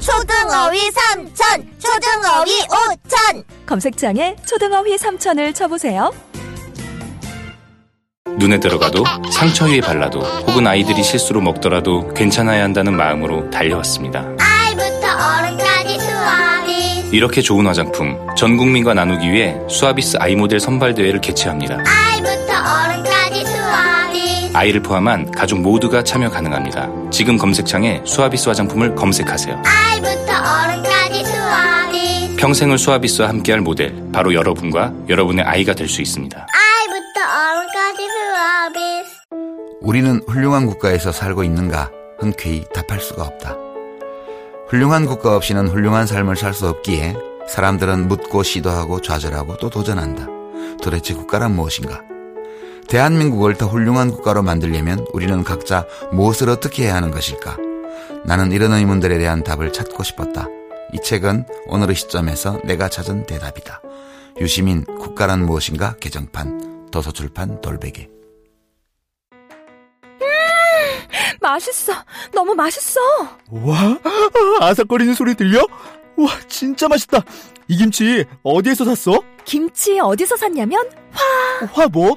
초등어휘 삼천, 초등어휘 오천. 검색창에 초등어휘 3천을 쳐보세요. 눈에 들어가도 상처 위에 발라도 혹은 아이들이 실수로 먹더라도 괜찮아야 한다는 마음으로 달려왔습니다. 아이부터 어른까지 수아비. 이렇게 좋은 화장품 전 국민과 나누기 위해 수아비스 아이 모델 선발 대회를 개최합니다. 수 아이를 포함한 가족 모두가 참여 가능합니다. 지금 검색창에 수아비스 화장품을 검색하세요. 아이부터 어른까지 수아비. 평생을 수아비스와 함께할 모델 바로 여러분과 여러분의 아이가 될 수 있습니다. 아이부터 어른까지 수아비. 우리는 훌륭한 국가에서 살고 있는가 흔쾌히 답할 수가 없다. 훌륭한 국가 없이는 훌륭한 삶을 살 수 없기에 사람들은 묻고 시도하고 좌절하고 또 도전한다. 도대체 국가란 무엇인가? 대한민국을 더 훌륭한 국가로 만들려면 우리는 각자 무엇을 어떻게 해야 하는 것일까? 나는 이런 의문들에 대한 답을 찾고 싶었다. 이 책은 오늘의 시점에서 내가 찾은 대답이다. 유시민 국가란 무엇인가 개정판 도서출판 돌베개 맛있어. 너무 맛있어. 와, 아삭거리는 소리 들려? 와, 진짜 맛있다. 이 김치 어디에서 샀어? 김치 어디서 샀냐면 화 뭐?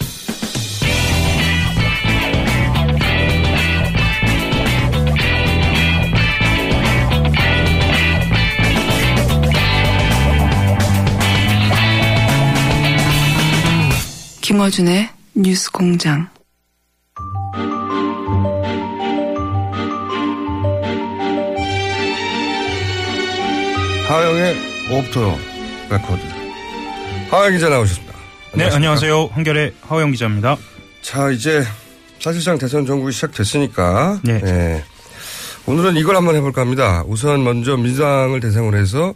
김어준의 뉴스 공장. 하어영의 off the record. 하어영 기자 나오셨습니다. 네, 안녕하세요. 한겨레 하어영 기자입니다. 자, 이제 사실상 대선 정국이 시작됐으니까. 네. 예. 오늘은 이걸 한번 해볼까 합니다. 우선 먼저 민주당을 대상으로 해서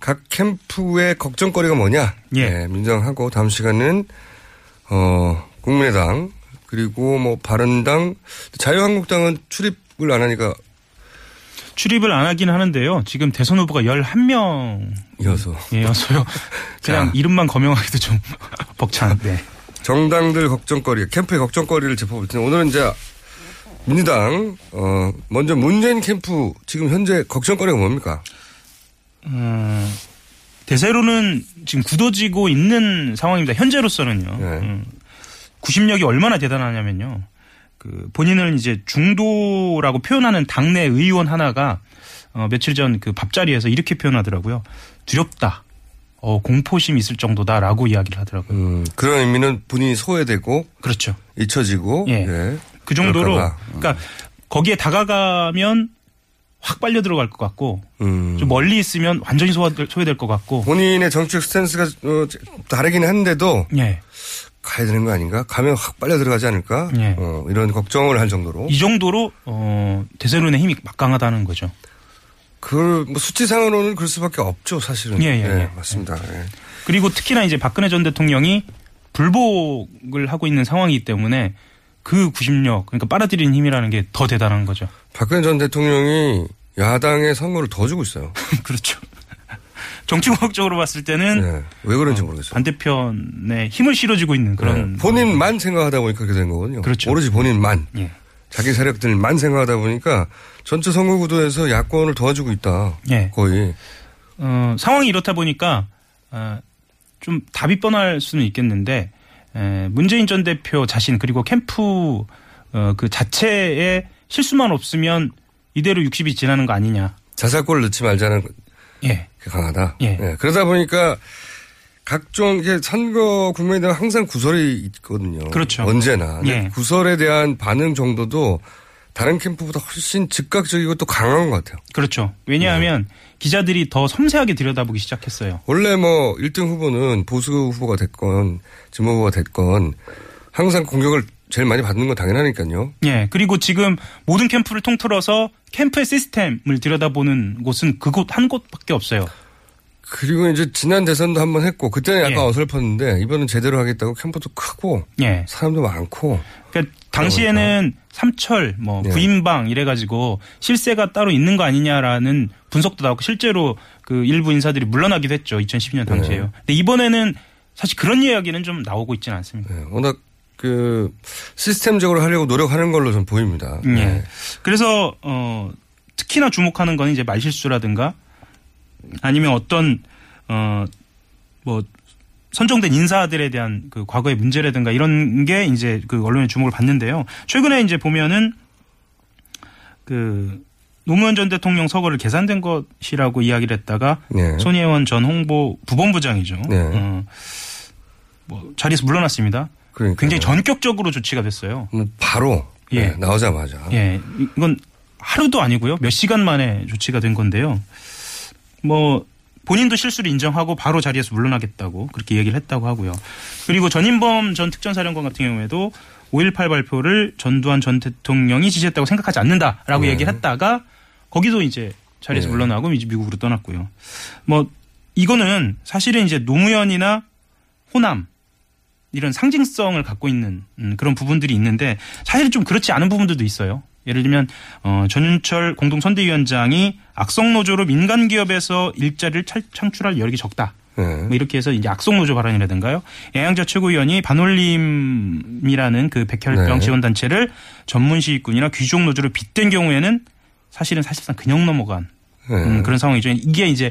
각 캠프의 걱정거리가 뭐냐. 예. 민주당하고 다음 시간은 어 국민의당 그리고 뭐 바른당 자유한국당은 출입을 안 하니까 출입을 안 하긴 하는데요. 지금 대선 후보가 11명. 이어서 이어서요. 그냥 자. 이름만 거명하기도 좀 벅찬데. 정당들 걱정거리, 캠프의 걱정거리를 짚어볼 텐데 오늘은 이제 민주당 어 먼저 문재인 캠프 지금 현재 걱정거리가 뭡니까? 음, 대세로는 지금 굳어지고 있는 상황입니다. 현재로서는요. 네. 음, 구심력이 얼마나 대단하냐면요. 그 본인을 이제 중도라고 표현하는 당내 의원 하나가 어, 며칠 전 그 밥자리에서 이렇게 표현하더라고요. 두렵다. 어, 공포심 있을 정도다라고 이야기를 하더라고요. 음, 그런 의미는 본인이 소외되고 그렇죠. 잊혀지고 예. 예. 그 정도로 그럴까봐. 그러니까 거기에 다가가면 확 빨려 들어갈 것 같고 음. 좀 멀리 있으면 완전히 소화될, 소외될 것 같고 본인의 정치적 스탠스가 어, 다르긴 한데도 예. 가야 되는 거 아닌가? 가면 확 빨려 들어가지 않을까? 예. 어, 이런 걱정을 할 정도로. 이 정도로 어, 대세론의 힘이 막강하다는 거죠. 그, 뭐 수치상으로는 그럴 수밖에 없죠, 사실은. 예, 예, 예. 맞습니다. 예. 그리고 특히나 이제 박근혜 전 대통령이 불복을 하고 있는 상황이기 때문에 그 구심력 그러니까 빨아들이는 힘이라는 게 더 대단한 거죠. 박근혜 전 대통령이 야당의 선거를 더 주고 있어요. 그렇죠. 정치공학적으로 봤을 때는 예. 왜 그런지 모르겠어요. 반대편에 힘을 실어주고 있는 그런 예. 본인만 생각하다 보니까 그렇게 된 거거든요. 그렇죠. 오로지 본인만. 예. 자기 세력들만 생각하다 보니까 전체 선거 구도에서 야권을 도와주고 있다. 예. 거의. 어, 상황이 이렇다 보니까 어, 좀 답이 뻔할 수는 있겠는데 에, 문재인 전 대표 자신 그리고 캠프 어, 그 자체에 실수만 없으면 이대로 60이 지나는 거 아니냐. 자살골 넣지 말자는 예. 게 강하다. 예. 그러다 보니까 각종 이게 선거 국면에 항상 구설이 있거든요. 그렇죠. 언제나. 예. 구설에 대한 반응 정도도 다른 캠프보다 훨씬 즉각적이고 또 강한 것 같아요. 그렇죠. 왜냐하면 네. 기자들이 더 섬세하게 들여다보기 시작했어요. 원래 뭐 1등 후보는 보수 후보가 됐건 진보 후보가 됐건 항상 공격을 제일 많이 받는 건 당연하니까요. 예. 그리고 지금 모든 캠프를 통틀어서 캠프의 시스템을 들여다보는 곳은 그곳 한 곳밖에 없어요. 그리고 이제 지난 대선도 한번 했고 그때는 약간 예. 어설펐는데 이번은 제대로 하겠다고 캠프도 크고 예. 사람도 많고 그러니까 당시에는 삼철, 뭐 예. 구인방 이래 가지고 실세가 따로 있는 거 아니냐라는 분석도 나오고 실제로 그 일부 인사들이 물러나기도 했죠. 2012년 당시에요. 네. 근데 이번에는 사실 그런 이야기는 좀 나오고 있지는 않습니다. 예, 워낙 그 시스템적으로 하려고 노력하는 걸로 좀 보입니다. 예. 네. 그래서 어 특히나 주목하는 건 이제 말실수라든가 아니면 어떤 어뭐 선정된 인사들에 대한 그 과거의 문제라든가 이런 게 이제 그 언론의 주목을 받는데요. 최근에 이제 보면은 그 노무현 전 대통령 서거를 계산된 것이라고 이야기를 했다가 네. 손혜원 전 홍보 부본부장이죠. 네. 어, 뭐 자리에서 물러났습니다. 그러니까 굉장히 전격적으로 조치가 됐어요. 바로 예. 네, 나오자마자 예, 이- 이건 하루도 아니고요. 몇 시간 만에 조치가 된 건데요. 뭐 본인도 실수를 인정하고 바로 자리에서 물러나겠다고 그렇게 얘기를 했다고 하고요. 그리고 전인범 전 특전사령관 같은 경우에도 5.18 발표를 전두환 전 대통령이 지시했다고 생각하지 않는다라고 네. 얘기를 했다가 거기도 이제 자리에서 네. 물러나고 이제 미국으로 떠났고요. 뭐 이거는 사실은 이제 노무현이나 호남 이런 상징성을 갖고 있는 음, 그런 부분들이 있는데 사실 좀 그렇지 않은 부분들도 있어요. 예를 들면 어, 전윤철 공동선대위원장이 악성노조로 민간 기업에서 일자리를 찰- 창출할 여력이 적다. 네. 뭐 이렇게 해서 이제 악성노조 발언이라든가요. 양양자 최고위원이 반올림이라는 그 백혈병 네. 지원단체를 전문시위꾼이나 귀족노조로 빗댄 경우에는 사실은 사실상 그냥 넘어간 네. 음, 그런 상황이죠. 이게 이제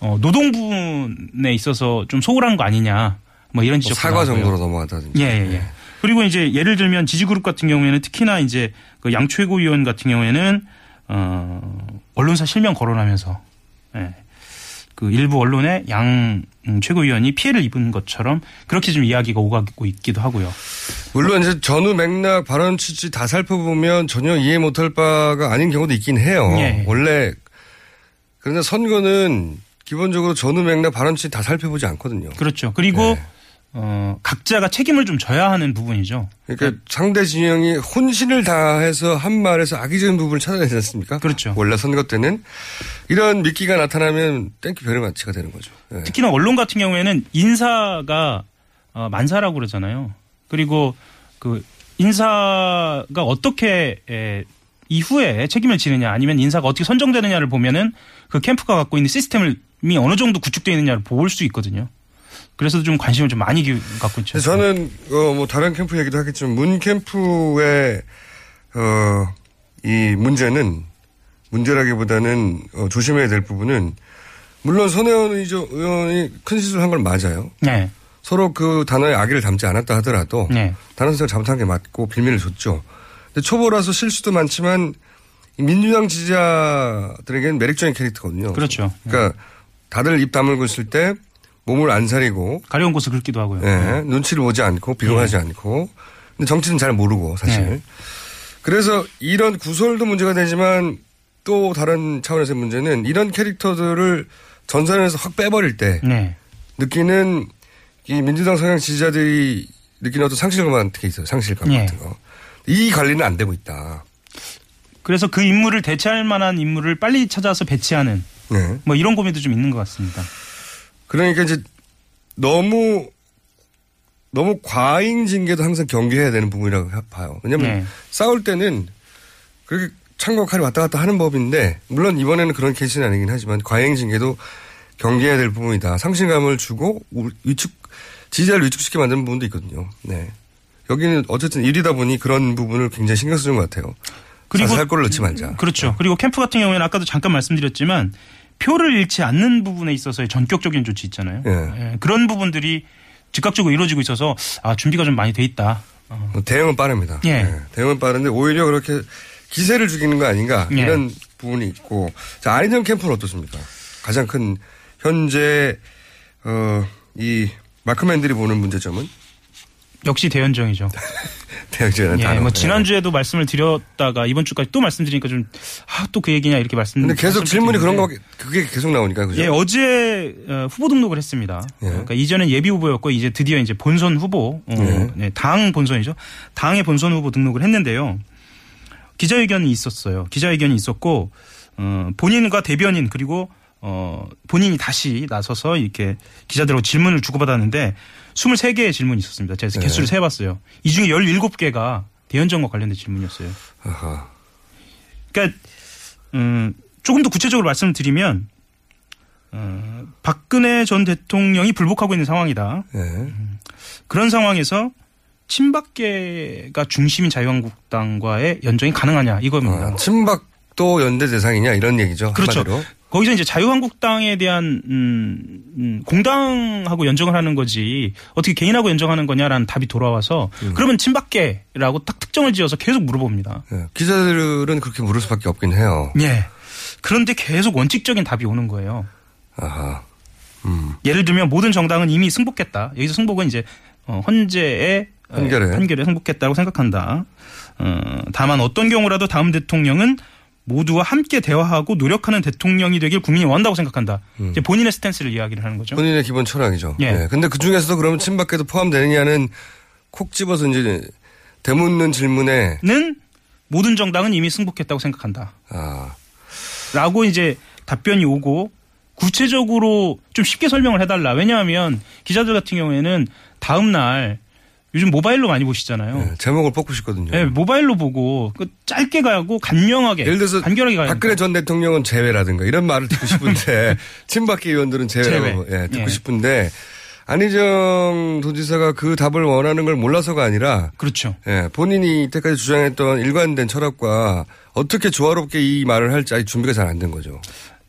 어, 노동 부분에 있어서 좀 소홀한 거 아니냐. 뭐 이런 뭐 지적 사과 정도로 넘어가다든지. 예, 예, 예. 그리고 이제 예를 들면 지지그룹 같은 경우에는 특히나 이제 그 양 최고위원 같은 경우에는 어, 언론사 실명 거론하면서 예. 그 일부 언론에 양 음, 최고위원이 피해를 입은 것처럼 그렇게 좀 이야기가 오가고 있기도 하고요. 물론 이제 전후 맥락 발언 취지 다 살펴보면 전혀 이해 못할 바가 아닌 경우도 있긴 해요. 예. 원래 그런데 선거는 기본적으로 전후 맥락 발언 취지 다 살펴보지 않거든요. 그렇죠. 그리고 네. 어, 각자가 책임을 좀 져야 하는 부분이죠. 그러니까 상대 진영이 혼신을 다해서 한 말에서 악의적인 부분을 찾아내지 않습니까? 그렇죠. 원래 선거 때는 이런 미끼가 나타나면 thank you very much가 되는 거죠. 예. 특히나 언론 같은 경우에는 인사가 어, 만사라고 그러잖아요. 그리고 그 인사가 어떻게 에, 이후에 책임을 지느냐 아니면 인사가 어떻게 선정되느냐를 보면은 그 캠프가 갖고 있는 시스템이 어느 정도 구축되어 있느냐를 볼 수 있거든요. 그래서 좀 관심을 좀 많이 기- 갖고 있죠. 저는 어, 뭐 다른 캠프 얘기도 하겠지만 문 캠프의 어, 이 문제는 문제라기보다는 어, 조심해야 될 부분은 물론 손혜원 의원이 큰 실수를 한건 맞아요. 네. 서로 그 단어에 악의를 담지 않았다 하더라도 네. 다른 선생을 잘못한 게 맞고 빌미를 줬죠. 근데 초보라서 실수도 많지만 이 민주당 지지자들에게는 매력적인 캐릭터거든요. 그렇죠. 그러니까 다들 입 다물고 있을 때 몸을 안 사리고 가려운 곳을 긁기도 하고요. 예, 눈치를 보지 않고 비교하지 않고 근데 정치는 잘 모르고 사실 네. 그래서 이런 구설도 문제가 되지만 또 다른 차원에서의 문제는 이런 캐릭터들을 전선에서 확 빼버릴 때 네. 느끼는 이 민주당 성향 지지자들이 느끼는 어떤 상실감 같은 게 있어요. 상실감 예. 같은 거. 이 관리는 안 되고 있다. 그래서 그 인물을 대체할 만한 인물을 빨리 찾아서 배치하는 네. 뭐 이런 고민도 좀 있는 것 같습니다. 그러니까 이제 너무 너무 과잉 징계도 항상 경계해야 되는 부분이라고 봐요. 왜냐하면 네. 싸울 때는 그렇게 창과 칼이 왔다 갔다 하는 법인데 물론 이번에는 그런 케이스는 아니긴 하지만 과잉 징계도 경계해야 될 부분이다. 상실감을 주고 우- 위축 지지자를 위축시키게 만드는 부분도 있거든요. 네. 여기는 어쨌든 일이다 보니 그런 부분을 굉장히 신경 쓰는 것 같아요. 그리고 살 거를 넣지 말자. 그렇죠. 그리고 캠프 같은 경우에는 아까도 잠깐 말씀드렸지만 표를 잃지 않는 부분에 있어서의 전격적인 조치 있잖아요. 예. 예, 그런 부분들이 즉각적으로 이루어지고 있어서 아 준비가 좀 많이 돼 있다. 어. 뭐 대응은 빠릅니다. 예. 네, 대응은 빠른데 오히려 그렇게 기세를 죽이는 거 아닌가 예. 이런 부분이 있고 자 안희정 캠프는 어떻습니까? 가장 큰 현재 어, 이 마크맨들이 보는 문제점은 역시 대연정이죠. 대역전은 예. 뭐 지난주에도 말씀을 드렸다가 이번 주까지 또 말씀드리니까 좀 아 또 그 얘기냐 이렇게 말씀. 근데 계속 질문이 그런 말씀드리는데 거 그게 계속 나오니까 그죠? 예, 어제 어, 후보 등록을 했습니다. 예. 그러니까 이전엔 예비 후보였고 이제 드디어 이제 본선 후보, 어, 예. 네, 당 본선이죠. 당의 본선 후보 등록을 했는데요. 기자회견이 있었어요. 기자회견이 있었고 어, 본인과 대변인 그리고 어, 본인이 다시 나서서 이렇게 기자들하고 질문을 주고받았는데 23개의 질문이 있었습니다. 제가 네. 개수를 세봤어요. 이 중에 17개가 대연정과 관련된 질문이었어요. 아하. 그러니까 음, 조금 더 구체적으로 말씀을 드리면 어, 박근혜 전 대통령이 불복하고 있는 상황이다. 예. 그런 상황에서 친박계가 중심인 자유한국당과의 연정이 가능하냐 이겁니다. 아, 친박도 연대 대상이냐 이런 얘기죠. 그렇죠. 한마디로. 거기서 이제 자유한국당에 대한 음, 음, 공당하고 연정을 하는 거지 어떻게 개인하고 연정하는 거냐라는 답이 돌아와서 음. 그러면 친박계라고 딱 특정을 지어서 계속 물어봅니다. 예. 기자들은 그렇게 물을 수밖에 없긴 해요. 예. 그런데 계속 원칙적인 답이 오는 거예요. 아하. 음. 예를 들면 모든 정당은 이미 승복했다. 여기서 승복은 이제 어, 헌재의 어, 판결에. 판결에 승복했다고 생각한다. 어, 다만 어떤 경우라도 다음 대통령은 모두와 함께 대화하고 노력하는 대통령이 되길 국민이 원한다고 생각한다. 이제 본인의 스탠스를 이야기를 하는 거죠. 음. 본인의 기본 철학이죠. 예. 예. 근데 그 중에서도 그러면 친박계도 포함되느냐는 콕 집어서 이제 되묻는 질문에 는 모든 정당은 이미 승복했다고 생각한다. 아, 라고 이제 답변이 오고 구체적으로 좀 쉽게 설명을 해달라. 왜냐하면 기자들 같은 경우에는 다음 날 요즘 모바일로 많이 보시잖아요. 예. 제목을 뽑고 싶거든요. 네, 모바일로 보고 그 짧게 가고 간명하게 예를 들어서 간결하게 가야 박근혜 전 대통령은 제외라든가 이런 말을 듣고 싶은데 친박계 의원들은 제외라고 제외. 예, 듣고 예. 싶은데 안희정 도지사가 그 답을 원하는 걸 몰라서가 아니라 그렇죠. 예, 본인이 이때까지 주장했던 일관된 철학과 어떻게 조화롭게 이 말을 할지 아직 준비가 잘 안 된 거죠.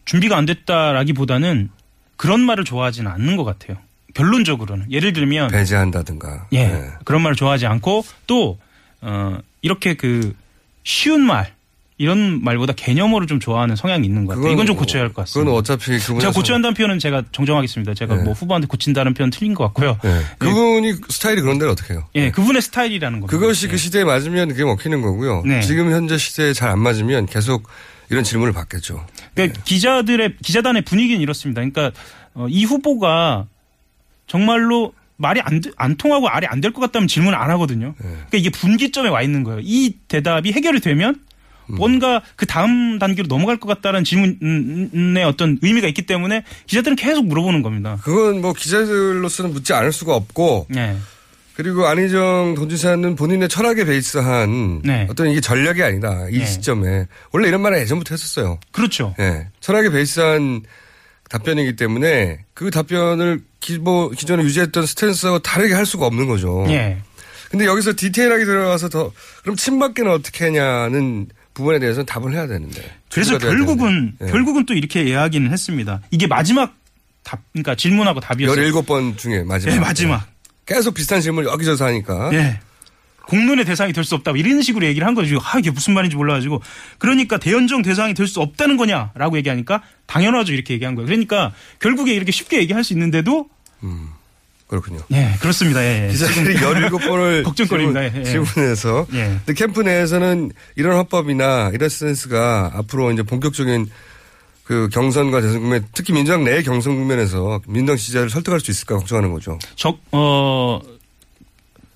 준비가 안 됐다라기보다는 그런 말을 좋아하지는 않는 것 같아요. 결론적으로는 예를 들면 배제한다든가. 예, 그런 말을 좋아하지 않고 또 어, 이렇게 그 쉬운 말 이런 말보다 개념어를 좀 좋아하는 성향이 있는 것 같아요. 이건 좀 고쳐야 할 것 같습니다. 그건 어차피 그분 제가 고쳐야 한다는 표현은 제가 정정하겠습니다. 제가 네. 뭐 후보한테 고친다는 표현 틀린 것 같고요. 예. 그분이 스타일이 그런데 어떻게 해요? 예, 그분의 스타일이라는 겁니다. 그것이 그 시대에 맞으면 그게 먹히는 거고요. 네. 지금 현재 시대에 잘 안 맞으면 계속 이런 질문을 받겠죠. 그러니까 기자들의 기자단의 분위기는 이렇습니다. 그러니까 어, 이 후보가 정말로 말이 안, 드- 안 통하고 알이 안 될 것 같다면 질문을 안 하거든요. 그러니까 이게 분기점에 와 있는 거예요. 이 대답이 해결이 되면 뭔가 그 다음 단계로 넘어갈 것 같다는 질문의 어떤 의미가 있기 때문에 기자들은 계속 물어보는 겁니다. 그건 뭐 기자들로서는 묻지 않을 수가 없고 네. 그리고 안희정 도지사는 본인의 철학에 베이스한 네. 어떤 이게 전략이 아니다. 이 네. 시점에. 원래 이런 말을 예전부터 했었어요. 그렇죠. 예. 철학에 베이스한 답변이기 때문에 그 답변을 기본, 기존에 유지했던 스탠스와 다르게 할 수가 없는 거죠. 예. 근데 여기서 디테일하게 들어가서 더 그럼 친박계는 어떻게 하냐는 부분에 대해서는 답을 해야 되는데. 그래서 결국은 되는데. 예. 결국은 또 이렇게 이야기는 했습니다. 이게 마지막 답, 그러니까 질문하고 답이었어요. 17번 중에 마지막. 예, 마지막. 계속 비슷한 질문을 여기저기서 하니까. 예. 공론의 대상이 될 수 없다. 이런 식으로 얘기를 한 거죠. 아, 이게 무슨 말인지 몰라가지고. 그러니까 대연정 대상이 될 수 없다는 거냐라고 얘기하니까 당연하죠. 이렇게 얘기한 거예요. 그러니까 결국에 이렇게 쉽게 얘기할 수 있는데도 그렇군요. 예, 그렇습니다. 예. 예. 기자들이 지금 17번을 걱정거리입니다. 질문해서. 예. 근데 캠프 내에서는 이런 화법이나 이런 센스가 앞으로 이제 본격적인 그 경선과 대선 국면, 특히 민주당 내 경선 국면에서 민주당 지지자를 설득할 수 있을까 걱정하는 거죠. 적, 어,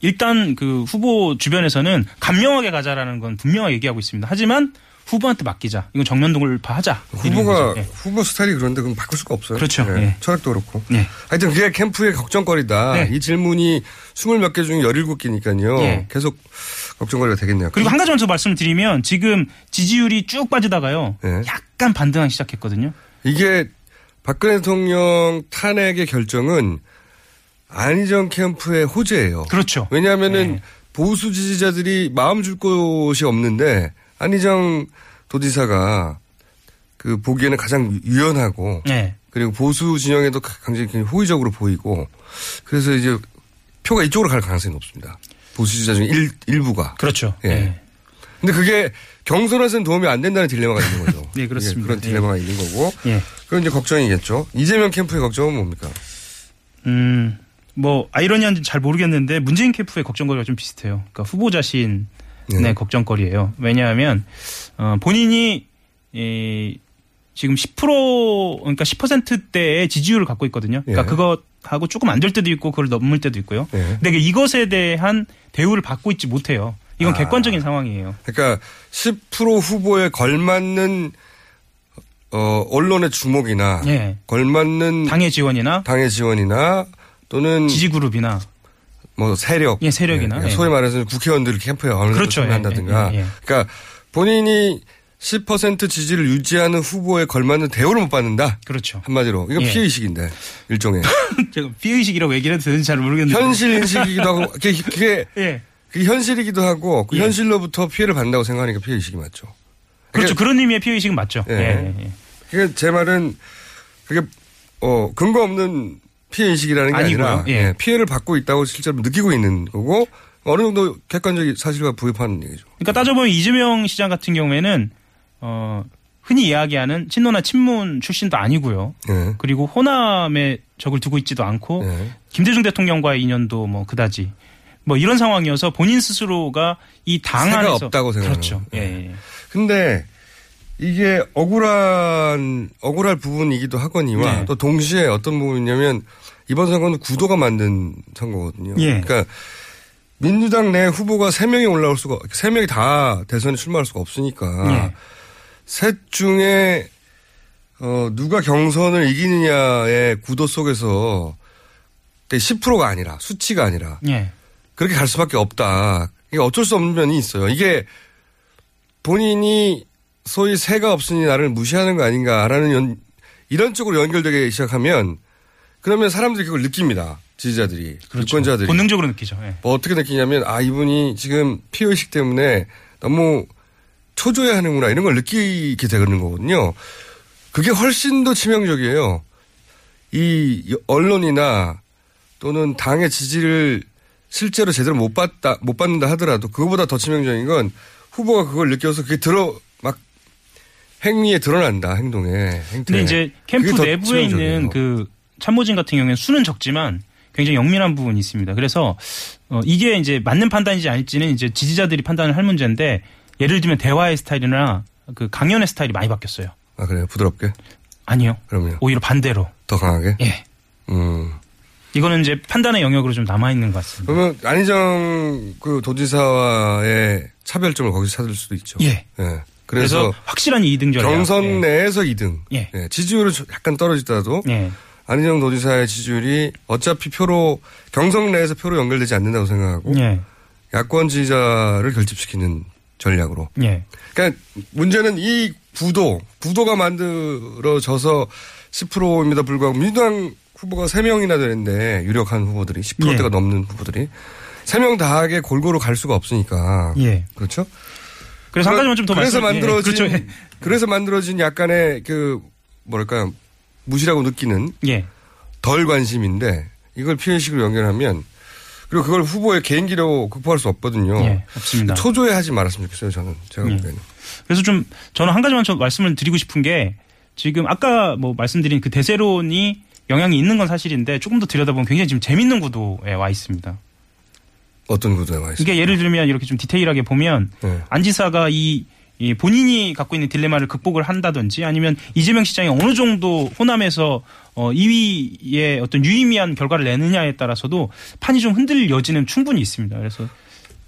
일단 그 후보 주변에서는 감명하게 가자라는 건 분명하게 얘기하고 있습니다. 하지만 후보한테 맡기자. 이건 정면동을파 하자. 이런 후보가. 예. 후보 스타일이 그런데 그건 바꿀 수가 없어요. 그렇죠. 예. 예. 철학도 그렇고. 예. 하여튼 그게 캠프의 걱정거리다. 네. 이 질문이 스물 몇 개 중에 열일곱 개니까요. 예. 계속 걱정거리가 되겠네요. 그리고 한 가지만 더 말씀을 드리면 지금 지지율이 쭉 빠지다가요. 예. 약간 반등하기 시작했거든요. 이게 박근혜 대통령 탄핵의 결정은 안희정 캠프의 호재예요. 그렇죠. 왜냐하면은 보수 지지자들이 마음 줄 곳이 없는데 안희정 도지사가 그 보기에는 가장 유연하고 네. 그리고 보수 진영에도 굉장히 호의적으로 보이고 그래서 이제 표가 이쪽으로 갈 가능성이 높습니다. 보수 지지자 중 일, 일부가. 그렇죠. 예. 예. 근데 그게 경선에서는 도움이 안 된다는 딜레마가 있는 거죠. 네, 그렇습니다. 예, 그런 딜레마가 있는 거고. 예. 그건 이제 걱정이겠죠. 이재명 캠프의 걱정은 뭡니까? 음, 뭐 아이러니한지 잘 모르겠는데 문재인 캠프의 걱정거리가 좀 비슷해요. 그러니까 후보 자 신의 네. 걱정거리예요. 왜냐하면 어, 본인이 이 지금 10% 그러니까 10%대의 지지율을 갖고 있거든요. 그러니까 예. 그것하고 조금 안 될 때도 있고 그걸 넘을 때도 있고요. 예. 근데 이것에 대한 대우를 받고 있지 못해요. 이건 아. 객관적인 상황이에요. 그러니까 10% 후보에 걸맞는 어, 언론의 주목이나 예. 걸맞는 당의 지원이나 당의 지원이나 또는 지지 그룹이나 뭐 세력, 예, 세력이나. 예. 소위 말해서 국회의원들 캠프에 어느 정도 그렇죠. 참여한다든가. 예, 예, 예. 그러니까 본인이 10% 지지를 유지하는 후보에 걸맞는 대우를 못 받는다. 그렇죠. 한마디로 이건 예. 피해 의식인데 일종의 제가 피의식이라고 얘기를 해도 되는지 잘 모르겠는데. 현실 인식이기도 하고 그게, 그게, 예. 그게 현실이기도 하고 그 예. 현실로부터 피해를 받는다고 생각하니까 피해 의식이 맞죠. 그렇죠. 그런 의미의 피의식은 맞죠. 예. 예. 예, 예. 그게 제 말은 그게 어 근거 없는 피해 의식이라는 게 아니고요. 아니라 예. 예, 피해를 받고 있다고 실제로 느끼고 있는 거고 어느 정도 객관적인 사실과 부합하는 얘기죠. 그러니까 따져보면 이재명 시장 같은 경우에는 어 흔히 이야기하는 친노나 친문 출신도 아니고요. 예. 그리고 호남에 적을 두고 있지도 않고 예. 김대중 대통령과의 인연도 뭐 그다지 뭐 이런 상황이어서 본인 스스로가 이 당 안에서 없다고 생각하는 그렇죠. 예. 예. 근데 이게 억울한 억울할 부분이기도 하거니와 네. 또 동시에 어떤 부분이냐면 이번 선거는 구도가 만든 선거거든요. 예. 그러니까 민주당 내 후보가 세 명이 올라올 수가 세 명이 다 대선에 출마할 수가 없으니까 예. 셋 중에 어 누가 경선을 이기느냐의 구도 속에서 10%가 아니라 수치가 아니라 예. 그렇게 갈 수밖에 없다. 이게 어쩔 수 없는 면이 있어요. 이게 본인이 소위 새가 없으니 나를 무시하는 거 아닌가라는 연- 이런 쪽으로 연결되기 시작하면 그러면 사람들이 그걸 느낍니다. 지지자들이, 그렇죠. 유권자들이. 본능적으로 느끼죠. 예. 뭐 어떻게 느끼냐면 아 이분이 지금 피의식 때문에 너무 초조해 하는구나 이런 걸 느끼게 되는 거거든요. 그게 훨씬 더 치명적이에요. 이 언론이나 또는 당의 지지를 실제로 제대로 못 받다 못 받는다 하더라도 그거보다 더 치명적인 건 후보가 그걸 느껴서 그게 들어 막 행위에 드러난다 행동에 행태에. 근데 이제 캠프 내부에 있는. 그 참모진 같은 경우에는 수는 적지만 굉장히 영민한 부분이 있습니다. 그래서 어 이게 이제 맞는 판단인지 아닐지는 이제 지지자들이 판단을 할 문제인데 예를 들면 대화의 스타일이나 그 강연의 스타일이 많이 바뀌었어요. 아 그래요 부드럽게 아니요. 그러면 오히려 반대로. 더 강하게 예. 음. 이거는 이제 판단의 영역으로 좀 남아 있는 것 같습니다. 그러면 안희정 그 도지사와의 차별점을 거기서 찾을 수도 있죠. 예. 그래서, 그래서 확실한 2등 전략. 경선 예. 내에서 2등. 예. 지지율은 좀 약간 떨어지더라도 예. 안희정 도지사의 지지율이 어차피 표로 경선 내에서 표로 연결되지 않는다고 생각하고 예. 야권 지지자를 결집시키는 전략으로. 예. 그러니까 문제는 이 구도, 구도가 만들어져서 10%입니다 불구하고 민주당 후보가 3명이나 되는데 유력한 후보들이 10%대가 예. 넘는 후보들이 3명 다하게 골고루 갈 수가 없으니까. 예. 그렇죠? 그래서 한 가지만 좀더 그래서 말씀- 예, 만들어진 그렇죠. 예. 그래서 만들어진 약간의 그 뭐랄까요 무시라고 느끼는 예. 덜 관심인데 이걸 피해식으로 연결하면 그리고 그걸 후보의 개인기로 극복할 수 없거든요. 예, 없습니다. 초조해하지 말았으면 좋겠어요. 저는 제가 예. 보기에는. 그래서 좀 저는 한 가지만 좀 말씀을 드리고 싶은 게 지금 아까 뭐 말씀드린 그 대세론이 영향이 있는 건 사실인데 조금 더 들여다보면 굉장히 지금 재밌는 구도에 와 있습니다. 어떤 구도에 와 있어요? 이게 예를 들면 이렇게 좀 디테일하게 보면 네. 안 지사가 이, 이 본인이 갖고 있는 딜레마를 극복을 한다든지 아니면 이재명 시장이 어느 정도 호남에서 어 2위의 어떤 유의미한 결과를 내느냐에 따라서도 판이 좀 흔들릴 여지는 충분히 있습니다. 그래서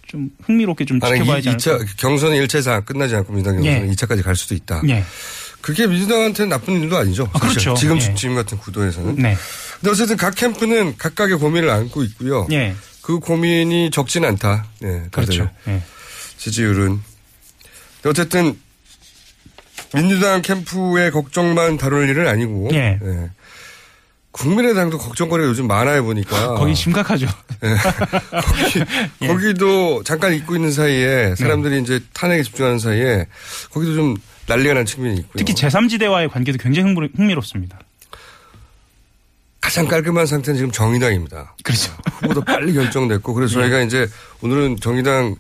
좀 흥미롭게 좀 지켜봐야지 이, 않을까. 2차 경선이 1차에서 끝나지 않고 민주당 경선은 예. 2차까지 갈 수도 있다. 예. 그게 민주당한테는 나쁜 일도 아니죠. 아. 그렇죠. 지금 예. 지금 같은 구도에서는. 네. 근데 어쨌든 각 캠프는 각각의 고민을 안고 있고요. 예. 그 고민이 적진 않다. 네, 그렇죠. 예. 지지율은. 어쨌든 민주당 캠프의 걱정만 다룰 일은 아니고. 예. 예. 국민의당도 걱정거리가 요즘 많아요 보니까. 거기 심각하죠. 예. 거기도 잠깐 잊고 있는 사이에 사람들이 이제 탄핵에 집중하는 사이에 거기도 좀 난리가 난 측면이 있고요. 특히 제3지대와의 관계도 굉장히 흥미- 흥미롭습니다. 가장 깔끔한 상태는 지금 정의당입니다. 그렇죠. 후보도 빨리 결정됐고 그래서 예. 저희가 이제 오늘은 정의당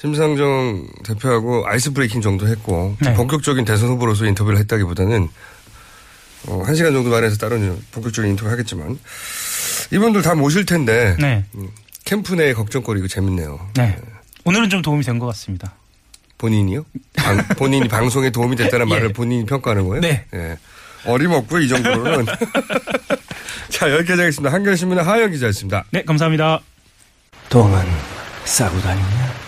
심상정 대표하고 아이스 브레이킹 정도 했고 네. 본격적인 대선 후보로서 인터뷰를 했다기보다는 어, 한 시간 정도 만에서 다른 본격적인 인터뷰 하겠지만 이분들 다 모실 텐데. 네. 음, 캠프 내 걱정거리고 재밌네요. 네. 오늘은 좀 도움이 된 것 같습니다. 본인이요? 방- 본인이 방송에 도움이 됐다는 예. 말을 본인이 평가하는 거예요? 네. 예. 어림없고요, 이 정도로는. 자, 여기까지 하겠습니다. 한겨레신문의 하영 기자였습니다. 네, 감사합니다. 똥은 싸고 다니냐?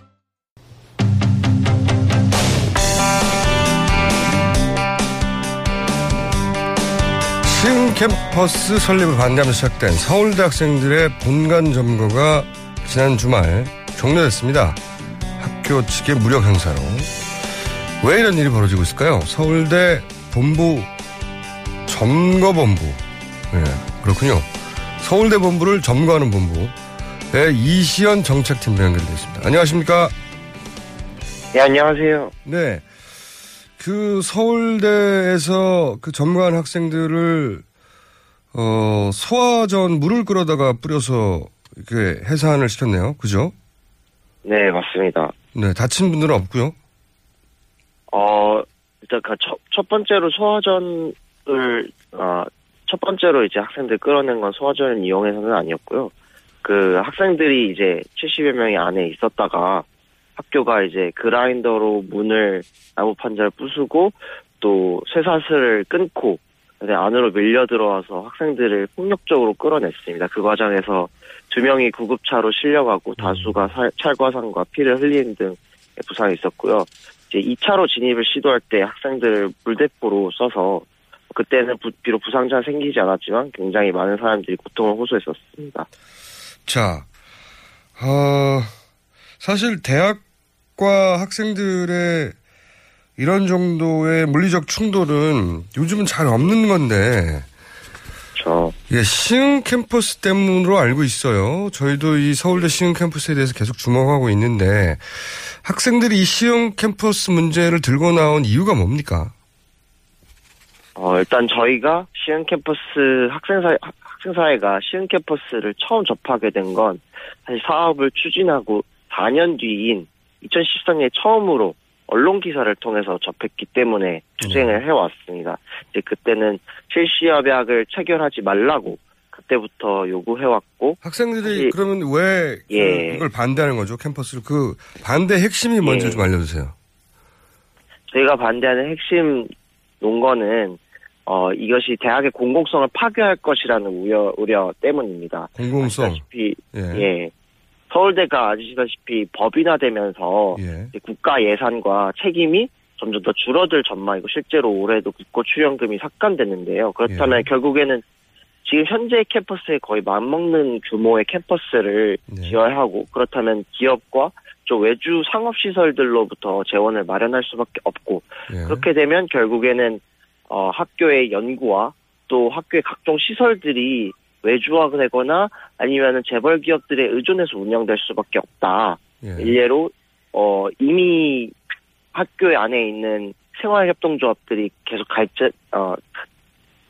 신 캠퍼스 설립을 반대하면서 시작된 서울대 학생들의 본관 점거가 지난 주말 종료됐습니다. 학교 측의 무력 행사로. 왜 이런 일이 벌어지고 있을까요? 서울대 본부 점거본부. 예, 그렇군요. 서울대 본부를 점거하는 본부의 이시연 정책팀장 연결되어 있습니다. 안녕하십니까? 네, 안녕하세요. 네. 그 서울대에서 그 점거한 학생들을 어 소화전 물을 끓여다가 뿌려서 이렇게 해산을 시켰네요. 그죠? 네, 맞습니다. 네, 다친 분들은 없고요. 어, 일단 그 첫, 첫 번째로 소화전을, 어, 첫 번째로 이제 학생들 끌어낸 건 소화전을 이용해서는 아니었고요. 그 학생들이 이제 70여 명이 안에 있었다가 학교가 이제 그라인더로 문을 나무 판자를 부수고 또 쇠사슬을 끊고 안으로 밀려 들어와서 학생들을 폭력적으로 끌어냈습니다. 그 과정에서 두 명이 구급차로 실려가고 다수가 살- 찰과상과 피를 흘리는 등 부상이 있었고요. 이제 2차로 진입을 시도할 때 학생들을 물대포로 써서 그때는 부- 비록 부상자 생기지 않았지만 굉장히 많은 사람들이 고통을 호소했었습니다. 자, 어, 사실 대학과 학생들의 이런 정도의 물리적 충돌은 요즘은 잘 없는 건데. 저. 예, 시흥 캠퍼스 때문으로 알고 있어요. 저희도 이 서울대 시흥 캠퍼스에 대해서 계속 주목하고 있는데 학생들이 이 시흥 캠퍼스 문제를 들고 나온 이유가 뭡니까? 어, 일단 저희가 시흥 캠퍼스 학생사회, 학- 학생사회가 시흥 캠퍼스를 처음 접하게 된 건 사실 사업을 추진하고 4년 뒤인 2013년에 처음으로 언론 기사를 통해서 접했기 때문에 투쟁을 해왔습니다. 이제 그때는 실시협약을 체결하지 말라고 그때부터 요구해왔고 학생들이 그러면 왜 그- 예. 이걸 반대하는 거죠? 캠퍼스를 그 반대 핵심이 뭔지 예. 좀 알려주세요. 저희가 반대하는 핵심 논거는 어, 이것이 대학의 공공성을 파괴할 것이라는 우려, 우려 때문입니다. 공공성. 아시다시피, 예. 예. 서울대가 아시다시피 법인화되면서 예. 국가 예산과 책임이 점점 더 줄어들 전망이고 실제로 올해도 국고 출연금이 삭감됐는데요. 그렇다면 예. 결국에는 지금 현재 캠퍼스에 거의 맞먹는 규모의 캠퍼스를 네. 지어야 하고 그렇다면 기업과 좀 외주 상업 시설들로부터 재원을 마련할 수밖에 없고 예. 그렇게 되면 결국에는 어, 학교의 연구와 또 학교의 각종 시설들이 외주화되거나 아니면은 재벌 기업들에 의존해서 운영될 수밖에 없다. 예. 일례로 어 이미 학교 안에 있는 생활협동조합들이 계속 갈제 어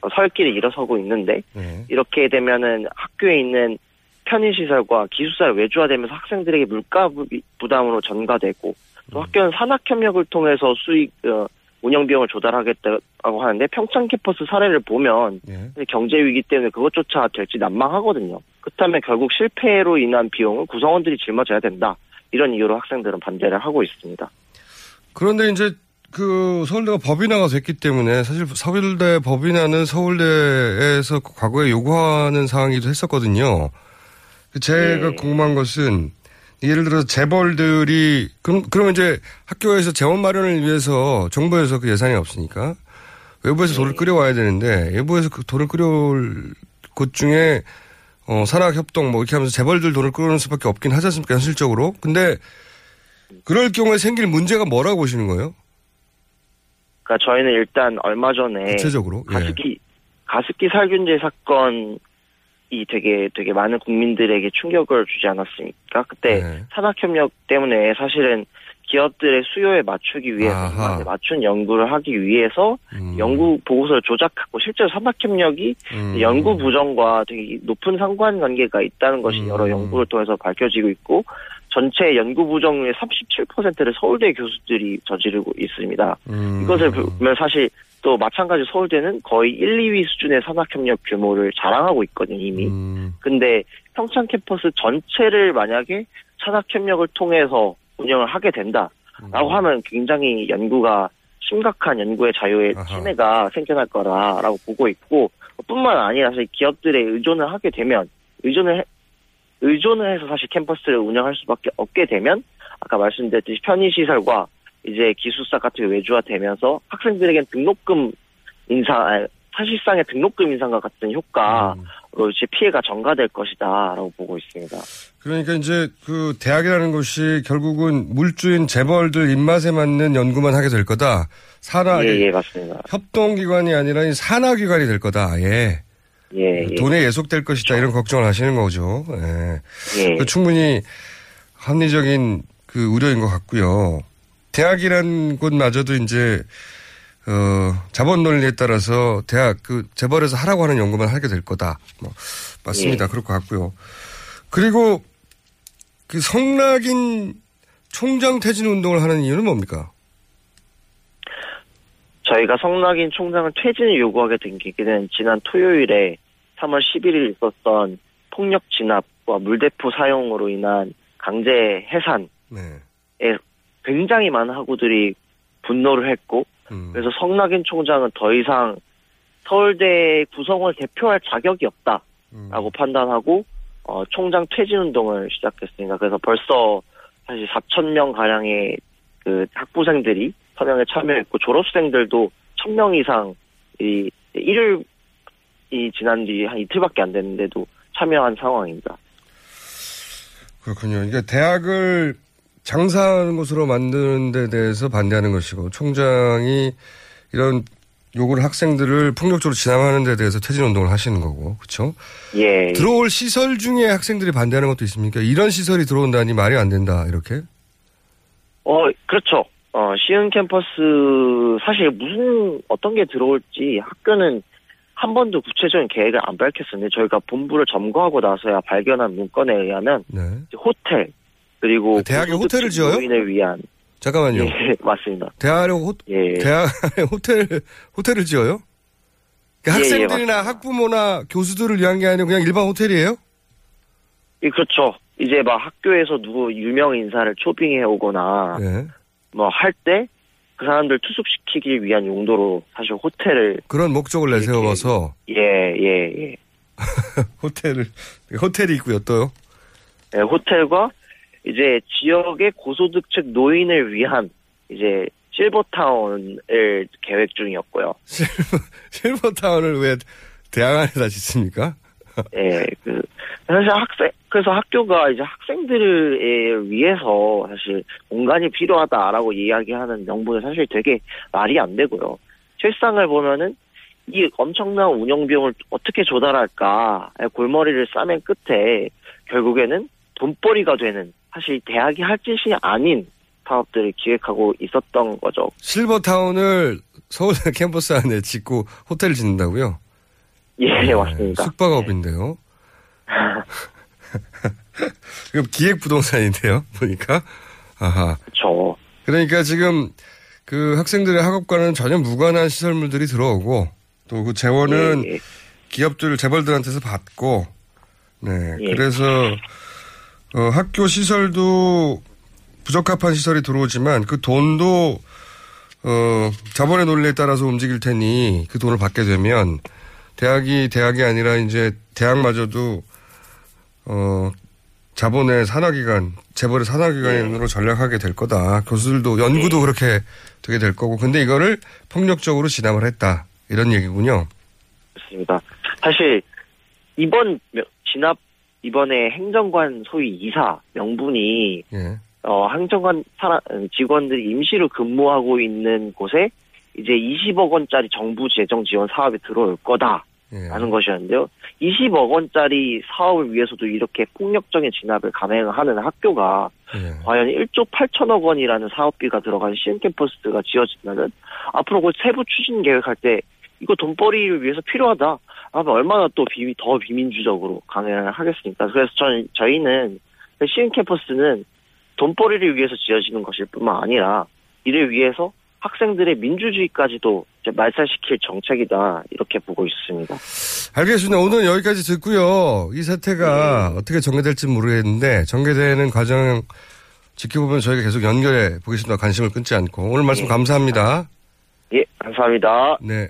어, 설길을 일어서고 있는데 예. 이렇게 되면은 학교에 있는 편의시설과 기숙사를 외주화되면서 학생들에게 물가 부- 부담으로 전가되고 또 학교는 산학협력을 통해서 수익 어, 운영 비용을 조달하겠다고 하는데 평창 캠퍼스 사례를 보면 예. 경제 위기 때문에 그것조차 될지 난망하거든요. 그렇다면 결국 실패로 인한 비용은 구성원들이 짊어져야 된다. 이런 이유로 학생들은 반대를 하고 있습니다. 그런데 이제 그 서울대가 법인화가 됐기 때문에 사실 서울대 법인화는 서울대에서 과거에 요구하는 사항이기도 했었거든요. 그 제가 네. 궁금한 것은 예를 들어서 재벌들이 그럼 그러면 이제 학교에서 재원 마련을 위해서 정부에서 그 예산이 없으니까 외부에서 네. 돈을 끌여와야 되는데 외부에서 그 돈을 끌여올 곳 중에 어, 산학 협동 뭐 이렇게 하면서 재벌들 돈을 끌어오는 수밖에 없긴 하지 않습니까 현실적으로 근데 그럴 경우에 생길 문제가 뭐라고 보시는 거예요? 그러니까 저희는 일단 얼마 전에 구체적으로 예. 가습기 가습기 살균제 사건 이 되게 되게 많은 국민들에게 충격을 주지 않았습니까? 그때 네. 산학협력 때문에 사실은 기업들의 수요에 맞추기 위해서 맞춘 연구를 하기 위해서 음. 연구 보고서를 조작하고 실제로 산학협력이 음. 연구 부정과 되게 높은 상관관계가 있다는 것이 음. 여러 연구를 통해서 밝혀지고 있고 전체 연구 부정률의 37%를 서울대 교수들이 저지르고 있습니다. 음. 이것을 보면 사실 또 마찬가지 서울대는 거의 1, 2위 수준의 산학협력 규모를 자랑하고 있거든요, 이미. 음. 근데 평창 캠퍼스 전체를 만약에 산학협력을 통해서 운영을 하게 된다라고 음. 하면 굉장히 연구가 심각한 연구의 아하. 침해가 생겨날 거라라고 보고 있고 뿐만 아니라 사실 기업들에 의존을 하게 되면 의존을 해- 의존을 해서 사실 캠퍼스를 운영할 수밖에 없게 되면 아까 말씀드렸듯이 편의시설과 이제 기숙사 같은 게 외주화되면서 학생들에겐 등록금 인상, 아니, 사실상의 등록금 인상과 같은 효과로 이제 피해가 전가될 것이다라고 보고 있습니다. 그러니까 이제 그 대학이라는 것이 결국은 물주인 재벌들 입맛에 맞는 연구만 하게 될 거다. 산하 예, 예, 맞습니다. 협동기관이 아니라 이 산하기관이 될 거다. 예. 예, 예. 돈에 예속될 것이다. 이런 걱정을 하시는 거죠. 예. 예. 그 충분히 합리적인 그 우려인 것 같고요. 대학이란 곳마저도 이제 어, 자본 논리에 따라서 대학 그 재벌에서 하라고 하는 연구만 하게 될 거다. 뭐 맞습니다. 예. 그럴 것 같고요. 그리고 그 성락인 총장 퇴진 운동을 하는 이유는 뭡니까? 저희가 성낙인 총장을 퇴진을 요구하게 된 계기는 지난 토요일에 3월 11일 있었던 폭력 진압과 물대포 사용으로 인한 강제 해산에 네. 굉장히 많은 학우들이 분노를 했고 음. 그래서 성낙인 총장은 더 이상 서울대 구성을 대표할 자격이 없다라고 음. 판단하고 어, 총장 퇴진 운동을 시작했습니다. 그래서 벌써 사실 4천 명 가량의 그 학부생들이 서명에 참여했고 졸업생들도 1,000명 이상 이 일요일이 지난 뒤 한 이틀밖에 안 됐는데도 참여한 상황입니다. 그렇군요. 그러니까 대학을 장사하는 곳으로 만드는 데 대해서 반대하는 것이고 총장이 이런 요구를 학생들을 폭력적으로 진압하는 데 대해서 퇴진 운동을 하시는 거고. 그렇죠? 예. 들어올 시설 중에 학생들이 반대하는 것도 있습니까? 이런 시설이 들어온다니 말이 안 된다. 이렇게. 어, 그렇죠. 어, 시흥 캠퍼스 사실 무슨 어떤 게 들어올지 학교는 한 번도 구체적인 계획을 안 밝혔었는데 저희가 본부를 점거하고 나서야 발견한 문건에 의하면 네. 호텔 그리고 아, 대학에 고소득 호텔을 지어요? 노인을 위한 잠깐만요. 예, 맞습니다. 대학에 호, 예. 대학에 호텔, 호텔을 지어요? 그러니까 예, 예, 학생들이나. 학부모나 교수들을 위한 게 아니라 그냥 일반 호텔이에요? 예, 그렇죠. 이제 막 학교에서 누구 유명 인사를 초빙해 오거나 네. 뭐 할 때 그 사람들 투숙시키기 위한 용도로 사실 호텔을 그런 목적을 내세워서 예, 예, 예. 호텔을, 호텔이 있고요, 또요. 예, 호텔과 이제 지역의 고소득층 노인을 위한 이제 실버타운을 계획 중이었고요. 실버타운을 왜 대학 안에다 짓습니까? 예, 그 사실 학생 그래서 학교가 이제 학생들을 위해서 사실 공간이 필요하다라고 이야기하는 명분은 사실 되게 말이 안 되고요. 실상을 보면은 이 엄청난 운영 비용을 어떻게 조달할까 골머리를 싸맨 끝에 결국에는 돈벌이가 되는 사실 대학이 할 짓이 아닌 사업들을 기획하고 있었던 거죠. 실버타운을 서울대 캠퍼스 안에 짓고 호텔을 짓는다고요? 예, 맞습니다. 숙박업인데요. 그럼 기획 부동산인데요, 보니까. 아하. 그렇죠. 그러니까 지금 그 학생들의 학업과는 전혀 무관한 시설물들이 들어오고 또 그 재원은 예, 예. 기업들 재벌들한테서 받고 네 예. 그래서 어, 학교 시설도 부적합한 시설이 들어오지만 그 돈도 어, 자본의 논리에 따라서 움직일 테니 그 돈을 받게 되면 대학이 대학이 아니라 이제 대학마저도 어, 자본의 산하기관, 재벌의 산하기관으로 전략하게 될 거다. 교수들도 연구도 네. 그렇게 되게 될 거고. 근데 이거를 폭력적으로 진압을 했다. 이런 얘기군요. 그렇습니다. 사실 이번 명- 진압 이번에 행정관 소위 이사 명분이 예. 어, 행정관 사람, 직원들이 임시로 근무하고 있는 곳에 이제 20억 원짜리 정부 재정 지원 사업이 들어올 거다. 예. 라는 것이었는데요. 20억 원짜리 사업을 위해서도 이렇게 폭력적인 진압을 감행하는 학교가 예. 과연 1조 8천억 원이라는 사업비가 들어간 시흥 캠퍼스가 지어진다면 앞으로 그 세부 추진 계획할 때 이거 돈벌이를 위해서 필요하다. 하면 얼마나 또 비, 더 비민주적으로 강행을 하겠습니까? 그래서 저는, 저희는 그 시흥 캠퍼스는 돈벌이를 위해서 지어지는 것일 뿐만 아니라 이를 위해서 학생들의 민주주의까지도 말살시킬 정책이다. 이렇게 보고 있습니다. 알겠습니다. 오늘 여기까지 듣고요. 이 사태가 어떻게 전개될지 모르겠는데 전개되는 과정 지켜보면 저희가 계속 연결해 보겠습니다. 관심을 끊지 않고. 오늘 말씀 감사합니다. 예, 감사합니다. 네.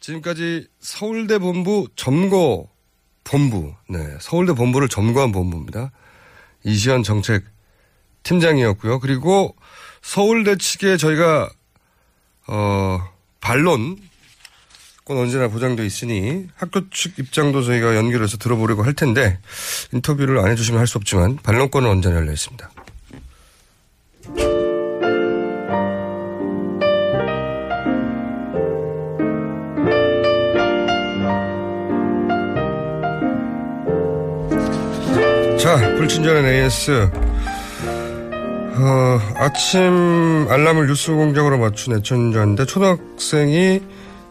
지금까지 서울대 본부 점거 본부, 네. 서울대 본부를 점거한 본부입니다. 이시연 정책 팀장이었고요. 그리고 서울대 측에 저희가, 어, 반론, 건 언제나 보장돼 있으니 학교 측 입장도 저희가 연결해서 들어보려고 할 텐데 인터뷰를 안 해주시면 할 수 없지만 반론권은 언제나 열려 있습니다. 자, 불친절한 AS. 어, 아침 알람을 뉴스 공장으로 맞춘 애청자인데 초등학생이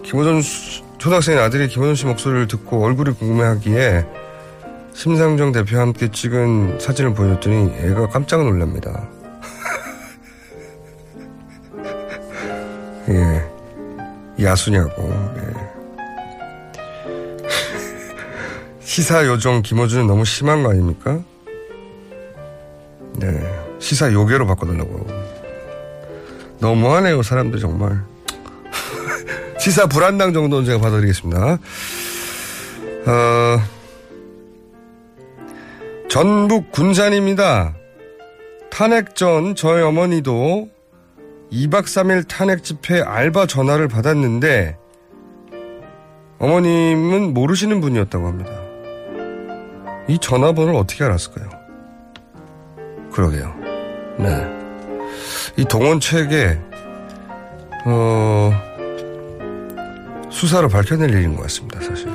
김호준 씨- 초등학생의 아들이 김호준 씨 목소리를 듣고 얼굴이 궁금해하기에 심상정 대표와 함께 찍은 사진을 보여줬더니 애가 깜짝 놀랍니다. 예. 야수냐고. 예. 시사 요정 김호준은 너무 심한 거 아닙니까? 네. 시사 요괴로 바꿔달라고. 너무하네요, 사람들 정말. 시사 불안당 정도는 제가 받아드리겠습니다. 어, 전북 군산입니다. 탄핵 전 저희 어머니도 2박 3일 탄핵 집회 알바 전화를 받았는데 어머님은 모르시는 분이었다고 합니다. 이 전화번호를 어떻게 알았을까요? 그러게요. 네. 이 동원 책에, 어, 수사로 밝혀낼 일인 것 같습니다, 사실.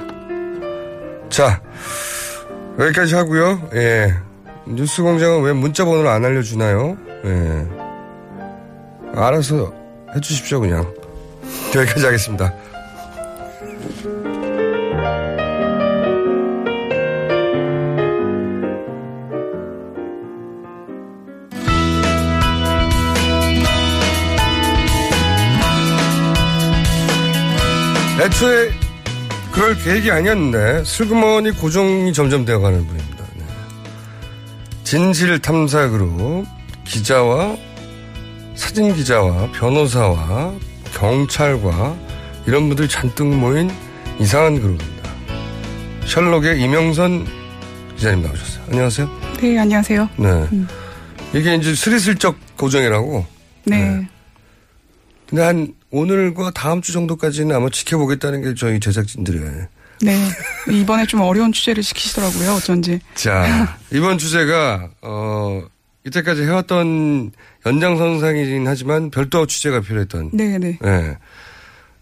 자, 여기까지 하고요. 예. 뉴스 공장은 왜 문자 번호를 안 알려주나요? 예. 알아서 해주십시오, 그냥. 여기까지 하겠습니다. 애초에 그럴 계획이 아니었는데 슬그머니 고정이 점점 되어가는 분입니다. 네. 진실 탐사 그룹 기자와 사진 기자와 변호사와 경찰과 이런 분들이 잔뜩 모인 이상한 그룹입니다. 셜록의 이명선 기자님 나오셨어요. 안녕하세요. 네, 안녕하세요. 네. 이게 이제 스리슬쩍 고정이라고. 네. 근데 한 오늘과 다음 주 정도까지는 아마 지켜보겠다는 게 저희 제작진들의. 네. 이번에 좀 어려운 취재를 시키시더라고요, 어쩐지. 자, 이번 주제가, 어, 이때까지 해왔던 연장선상이긴 하지만 별도 취재가 필요했던. 네, 네. 예.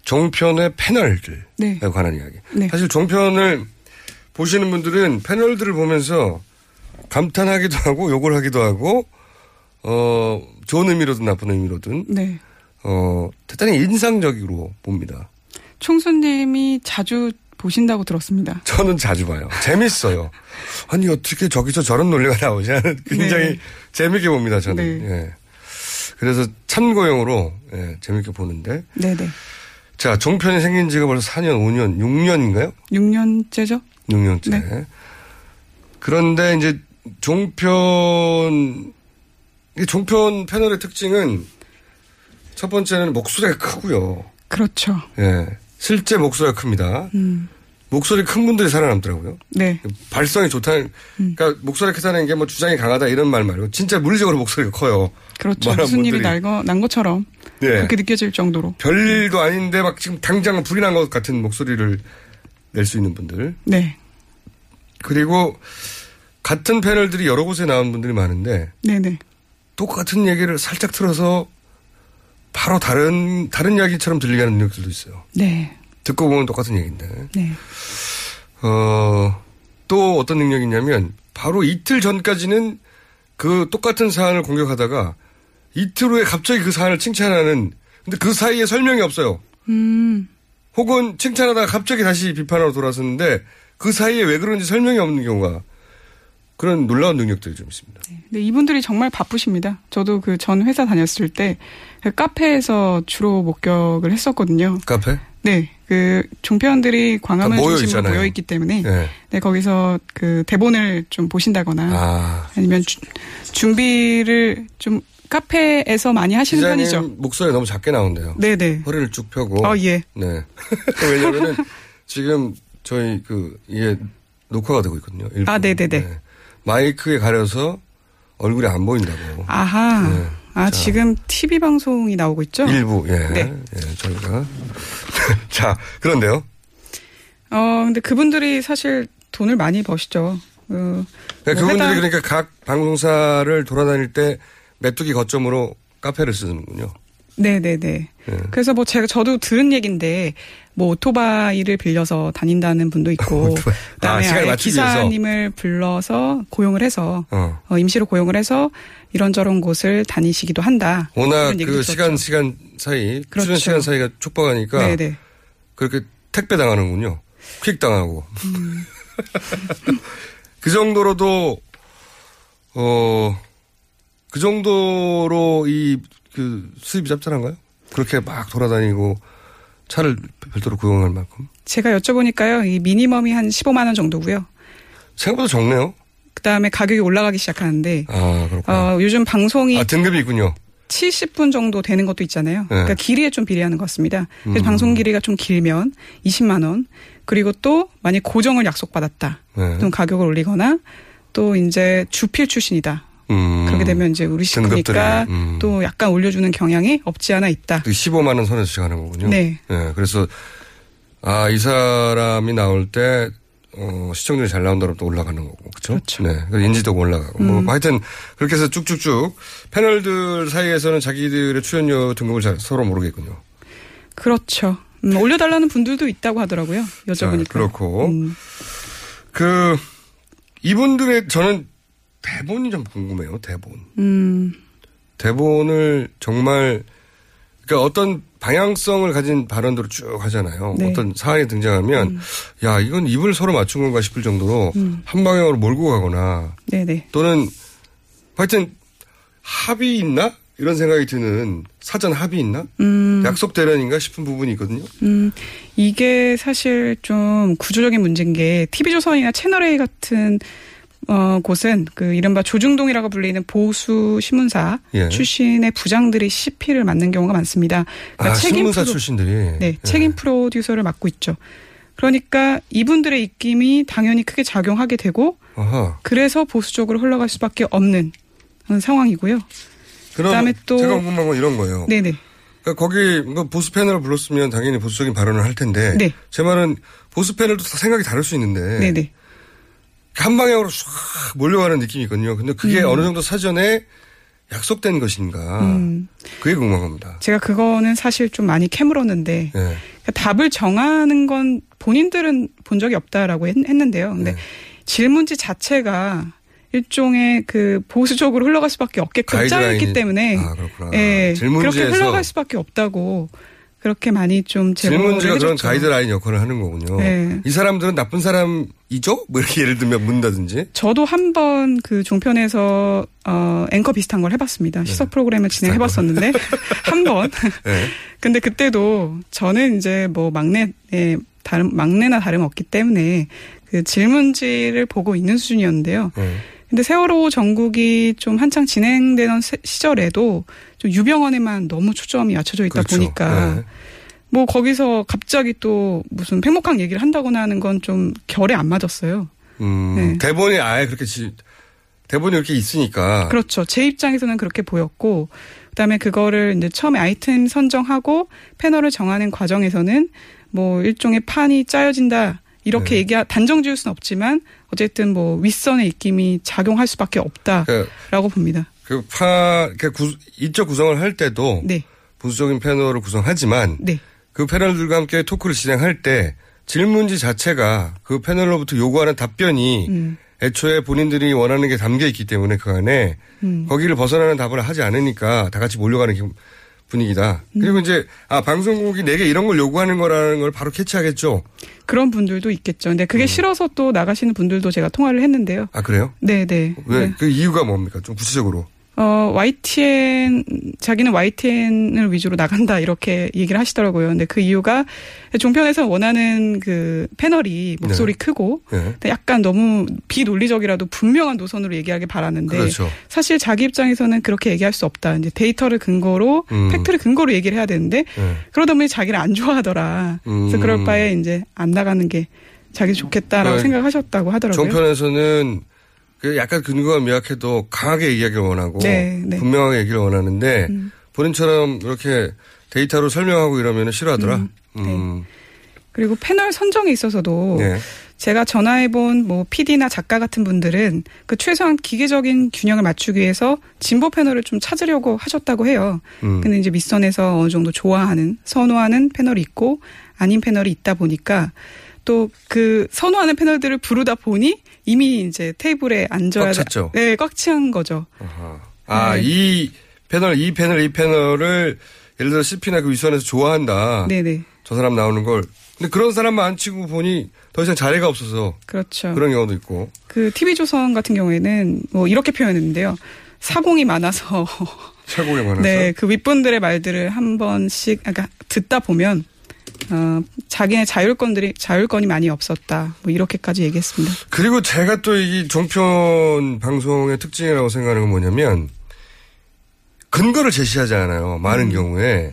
종편의 패널들에 네. 관한 이야기. 네. 사실 종편을 보시는 분들은 패널들을 보면서 감탄하기도 하고 욕을 하기도 하고, 어, 좋은 의미로든 나쁜 의미로든, 네. 어, 대단히 인상적으로 봅니다. 총수님이 자주 보신다고 들었습니다. 저는 자주 봐요. 재밌어요. 아니, 어떻게 저기서 저런 논리가 나오지? 하는 굉장히 네. 재밌게 봅니다, 저는. 네. 예. 그래서 참고용으로, 예, 재밌게 보는데. 네네. 자, 종편이 생긴 지가 벌써 4년, 5년, 6년인가요? 6년째죠? 6년째. 네. 그런데 이제 종편, 이 종편 패널의 특징은 첫 번째는 목소리가 크고요. 그렇죠. 예. 실제 목소리가 큽니다. 음. 목소리 큰 분들이 살아남더라고요. 네. 발성이 좋다는, 그러니까 목소리가 크다는 게 뭐 주장이 강하다 이런 말 말고 진짜 물리적으로 목소리가 커요. 그렇죠. 무슨 일이 분들이. 날, 거, 난 것처럼 네. 그렇게 느껴질 정도로. 별일도 아닌데 막 지금 당장 불이 난 것 같은 목소리를 낼 수 있는 분들. 네. 그리고 같은 패널들이 여러 곳에 나온 분들이 많은데 네네. 똑같은 얘기를 살짝 틀어서 바로 다른 다른 이야기처럼 들리게 하는 능력들도 있어요. 네. 듣고 보면 똑같은 얘기인데. 네. 어, 또 어떤 능력이 있냐면 바로 이틀 전까지는 그 똑같은 사안을 공격하다가 이틀 후에 갑자기 그 사안을 칭찬하는 근데 그 사이에 설명이 없어요. 음. 혹은 칭찬하다가 갑자기 다시 비판으로 돌아섰는데 그 사이에 왜 그런지 설명이 없는 경우가 그런 놀라운 능력들이 좀 있습니다. 네, 이분들이 정말 바쁘십니다. 저도 그 전 회사 다녔을 때그 카페에서 주로 목격을 했었거든요. 카페? 네, 그 종편들이 광화문 다 모여 중심으로 있잖아요. 모여 있기 때문에 네. 네, 거기서 그 대본을 좀 보신다거나 아. 아니면 주- 준비를 좀 카페에서 많이 하시는 편이죠. 목소리 너무 작게 나온대요. 네네. 허리를 쭉 펴고. 어, 예. 네. 왜냐면은 지금 저희 그 이게 녹화가 되고 있거든요. 일부. 아, 네네네. 네. 마이크에 가려서 얼굴이 안 보인다고. 아하. 네. 아, 자. 지금 TV 방송이 나오고 있죠? 일부, 예. 네. 예, 저희가. 자, 그런데요. 어, 근데 그분들이 사실 돈을 많이 버시죠. 그, 그러니까 뭐 그분들이 해당- 그러니까 각 방송사를 돌아다닐 때 메뚜기 거점으로 카페를 쓰는군요. 네네네. 예. 그래서 뭐 제가 저도 들은 얘기인데 뭐 오토바이를 빌려서 다닌다는 분도 있고 그다음에 아, 맞추기 위해서. 기사님을 불러서 고용을 해서 어. 어, 임시로 고용을 해서 이런저런 곳을 다니시기도 한다. 워낙 그. 시간, 시간 사이, 그렇죠. 출연 시간 사이가 촉박하니까 네네. 그렇게 택배 당하는군요. 퀵 당하고. 음. 그 정도로도, 어, 그 정도로 이, 그, 수입이 짭짤한가요? 그렇게 막 돌아다니고 차를 별도로 고용할 만큼. 제가 여쭤보니까요. 이 미니멈이 한 15만 원 정도고요. 생각보다 적네요. 그다음에 가격이 올라가기 시작하는데 아, 그렇구나. 어, 요즘 방송이 아, 등급이 있군요. 70분 정도 되는 것도 있잖아요. 그러니까 길이에 좀 비례하는 것 같습니다. 그래서 음. 방송 길이가 좀 길면 20만 원. 그리고 또 만약 고정을 약속받았다. 네. 그럼 가격을 올리거나 또 이제 주필 출신이다. 음. 그렇게 되면 이제 우리 식구니까 음. 또 약간 올려주는 경향이 없지 않아 있다. 15만 원 선에서 시작하는 거군요. 네. 예, 그래서 아, 이 사람이 나올 때 어, 시청률이 잘 나온다면 또 올라가는 거고. 그렇죠? 네. 그래서 인지도가 올라가고. 음. 뭐 하여튼 그렇게 해서 쭉쭉쭉 패널들 사이에서는 자기들의 출연료 등급을 잘 서로 모르겠군요. 그렇죠. 음, 올려달라는 분들도 있다고 하더라고요. 여쭤보니까. 자, 그렇고 음. 그 이분들의 저는 대본이 좀 궁금해요. 대본. 음, 대본을 정말 그러니까 어떤 방향성을 가진 발언들을 쭉 하잖아요. 네. 어떤 사안이 등장하면 야 이건 입을 서로 맞춘 건가 싶을 정도로 음. 한 방향으로 몰고 가거나 네네. 또는 하여튼 합의 있나 이런 생각이 드는 사전 합의 있나 음. 약속 대련인가 싶은 부분이 있거든요. 음, 이게 사실 좀 구조적인 문제인 게 TV조선이나 채널A 같은 어, 곳은 그 이른바 조중동이라고 불리는 보수 신문사 예. 출신의 부장들이 CP를 맡는 경우가 많습니다. 아 신문사 프로- 출신들이 네, 예. 책임 프로듀서를 맡고 있죠. 그러니까 이분들의 입김이 당연히 크게 작용하게 되고 아하. 그래서 보수적으로 흘러갈 수밖에 없는 상황이고요. 그럼 그다음에 또- 제가 궁금한 건 이런 거예요. 네네. 그러니까 거기 뭔가 보수 패널을 불렀으면 당연히 보수적인 발언을 할 텐데 네. 제 말은 보수 패널도 다 생각이 다를 수 있는데 네네. 한 방향으로 싹 몰려가는 느낌이 있거든요. 근데 그게 음. 어느 정도 사전에 약속된 것인가 음. 그게 궁금한 겁니다. 제가 그거는 사실 좀 많이 캐물었는데 예. 그러니까 답을 정하는 건 본인들은 본 적이 없다라고 했, 는데요 네. 근데 질문지 자체가 일종의 그 보수적으로 흘러갈 수밖에 없게끔 짜였기 때문에 아, 그렇구나. 예, 그렇게 흘러갈 수밖에 없다고 그렇게 많이 좀 질문지가 그런. 가이드라인 역할을 하는 거군요. 네. 이 사람들은 나쁜 사람이죠? 뭐 이렇게 예를 들면 묻는다든지. 저도 한 번 그 종편에서 어 앵커 비슷한 걸 해봤습니다. 시사 프로그램을 진행해봤었는데 한 번. 네. 근데 그때도 저는 이제 뭐 막내 예, 다른 막내나 다름 없기 때문에 그 질문지를 보고 있는 수준이었는데요. 네. 근데 세월호 전국이 좀 한창 진행되던 세- 시절에도 좀 유병원에만 너무 초점이 맞춰져 있다 그렇죠. 보니까 네. 뭐 거기서 갑자기 또 무슨 팽목항 얘기를 한다거나 하는 건 좀 결에 안 맞았어요. 음, 네. 대본이 아예 그렇게 지, 대본이 이렇게 있으니까. 그렇죠. 제 입장에서는 그렇게 보였고, 그다음에 그거를 이제 처음에 아이템 선정하고 패널을 정하는 과정에서는 뭐 일종의 판이 짜여진다 이렇게 네. 얘기 단정 지을 수는 없지만 어쨌든 뭐 윗선의 입김이 작용할 수밖에 없다라고 봅니다. 그 파, 그 구, 이쪽 구성을 할 때도. 네. 보수적인 패널을 구성하지만. 네. 그 패널들과 함께 토크를 진행할 때 질문지 자체가 그 패널로부터 요구하는 답변이 음. 애초에 본인들이 원하는 게 담겨 있기 때문에 그 안에 음. 거기를 벗어나는 답을 하지 않으니까 다 같이 몰려가는 기- 분위기다. 그리고 음. 이제 아 방송국이 내게 이런 걸 요구하는 거라는 걸 바로 캐치하겠죠. 그런 분들도 있겠죠. 근데 음. 그게 싫어서 또 나가시는 분들도 제가 통화를 했는데요. 아 그래요? 네, 네. 왜 네. 그 이유가 뭡니까? 좀 구체적으로. 어, YTN, 자기는 YTN을 위주로 나간다, 이렇게 얘기를 하시더라고요. 근데 그 이유가 종편에서 원하는 그 패널이 목소리 네. 크고, 네. 약간 너무 비논리적이라도 분명한 노선으로 얘기하길 바라는데, 그렇죠. 사실 자기 입장에서는 그렇게 얘기할 수 없다. 이제 데이터를 근거로, 음. 팩트를 근거로 얘기를 해야 되는데, 네. 그러다 보니 자기를 안 좋아하더라. 그래서 음. 그럴 바에 이제 안 나가는 게 자기 좋겠다라고 네. 생각하셨다고 하더라고요. 종편에서는 그 약간 근거가 미약해도 강하게 얘기하기를 원하고 네, 네. 분명하게 얘기를 원하는데 음. 본인처럼 이렇게 데이터로 설명하고 이러면 싫어하더라. 음, 음. 그리고 패널 선정에 있어서도 네. 제가 전화해본 뭐 PD나 작가 같은 분들은 그 최소한 기계적인 균형을 맞추기 위해서 진보 패널을 좀 찾으려고 하셨다고 해요. 음. 근데 이제 밑선에서 어느 정도 좋아하는, 선호하는 패널이 있고 아닌 패널이 있다 보니까 또 그 선호하는 패널들을 부르다 보니 이미 이제 테이블에 앉아야 꽉 찼죠? 네, 꽉찬 거죠. 아, 네. 이 패널, 이 패널, 이 패널을 예를 들어 CP나 그 위선에서 좋아한다. 네네. 저 사람 나오는 걸. 근데 그런 사람만 안 치고 보니 더 이상 자리가 없어서 그렇죠. 그런 경우도 있고. 그 TV조선 같은 경우에는 뭐 이렇게 표현했는데요. 사공이 많아서 최고에 많아서. 네, 그 윗분들의 말들을 한 번씩, 아까 듣다 보면, 어, 자기네 자율권들이, 자율권이 많이 없었다. 뭐, 이렇게까지 얘기했습니다. 그리고 제가 또 이 종편 방송의 특징이라고 생각하는 건 뭐냐면 근거를 제시하지 않아요. 많은 경우에.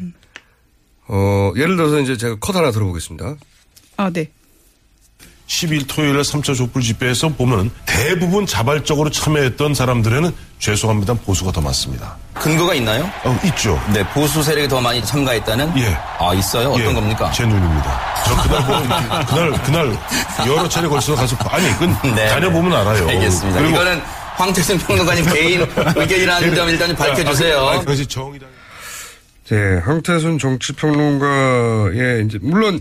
어, 예를 들어서 이제 제가 컷 하나 들어보겠습니다. 아, 네. 10일 토요일에 3차 촛불 집회에서 보면 대부분 자발적으로 참여했던 사람들에는 죄송합니다 보수가 더 많습니다. 근거가 있나요? 어, 있죠. 네, 보수 세력이 더 많이 참가했다는? 예. 아, 있어요? 어떤 예, 겁니까? 제 눈입니다. 저 그날 뭐, 그날, 그날 여러 차례 걸쳐서 가서, 아니, 그건 네. 다녀보면 알아요. 알겠습니다. 그리고 이거는 황태순 평론가님 개인 의견이라는 점 일단 밝혀주세요. 아, 아, 그것이 정의당. 네, 황태순 정치평론가의 이제 물론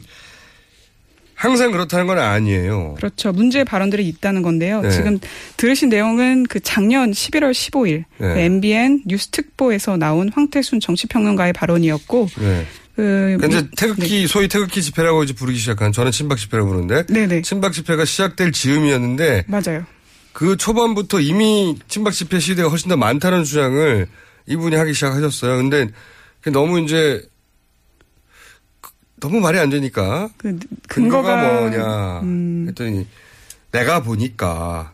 항상 그렇다는 건 아니에요. 그렇죠. 문제의 발언들이 있다는 건데요. 네. 지금 들으신 내용은 그 작년 11월 15일 네. 그 MBN 뉴스 특보에서 나온 황태순 정치평론가의 발언이었고, 네. 그. 그러니까 이제 미- 태극기 소위 태극기 집회라고 이제 부르기 시작한 저는 친박 집회라고 부르는데 네네. 친박 집회가 시작될 즈음이었는데 맞아요. 그 초반부터 이미 친박 집회 시대가 훨씬 더 많다는 주장을 이분이 하기 시작하셨어요. 근데 너무 이제 그- 너무 말이 안 되니까 그 근거가, 근거가- 뭐냐 음. 했더니 내가 보니까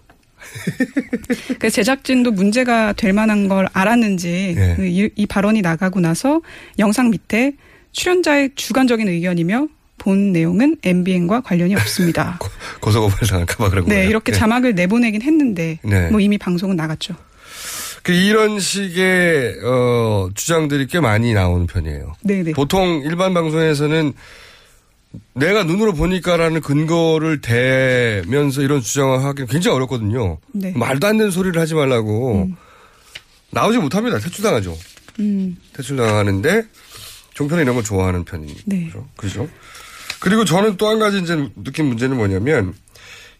그 제작진도 문제가 될 만한 걸 알았는지 네. 그 이, 이 발언이 나가고 나서 영상 밑에 출연자의 주관적인 의견이며 본 내용은 MBN과 관련이 없습니다. 고소고발 당할까봐 그런 네, 거예요. 이렇게 네. 자막을 내보내긴 했는데 네. 뭐 이미 방송은 나갔죠. 그 이런 식의 어, 주장들이 꽤 많이 나오는 편이에요. 네네. 보통 일반 방송에서는 내가 눈으로 보니까라는 근거를 대면서 이런 주장을 하기 굉장히 어렵거든요. 네. 말도 안 되는 소리를 하지 말라고 나오지 못합니다. 퇴출당하죠. 음, 퇴출당하는데 종편은 이런 걸 좋아하는 편입니다. 네. 그죠? 그리고 저는 또 한 가지 이제 느낀 문제는 뭐냐면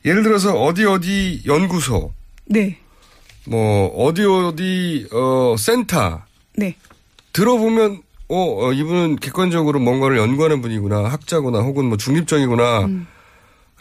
예를 들어서 어디 어디 연구소 네, 뭐 어디 어디 어 센터 네, 들어보면 어, 어, 이분은 객관적으로 뭔가를 연구하는 분이구나 학자구나 혹은 뭐 중립적이구나 음.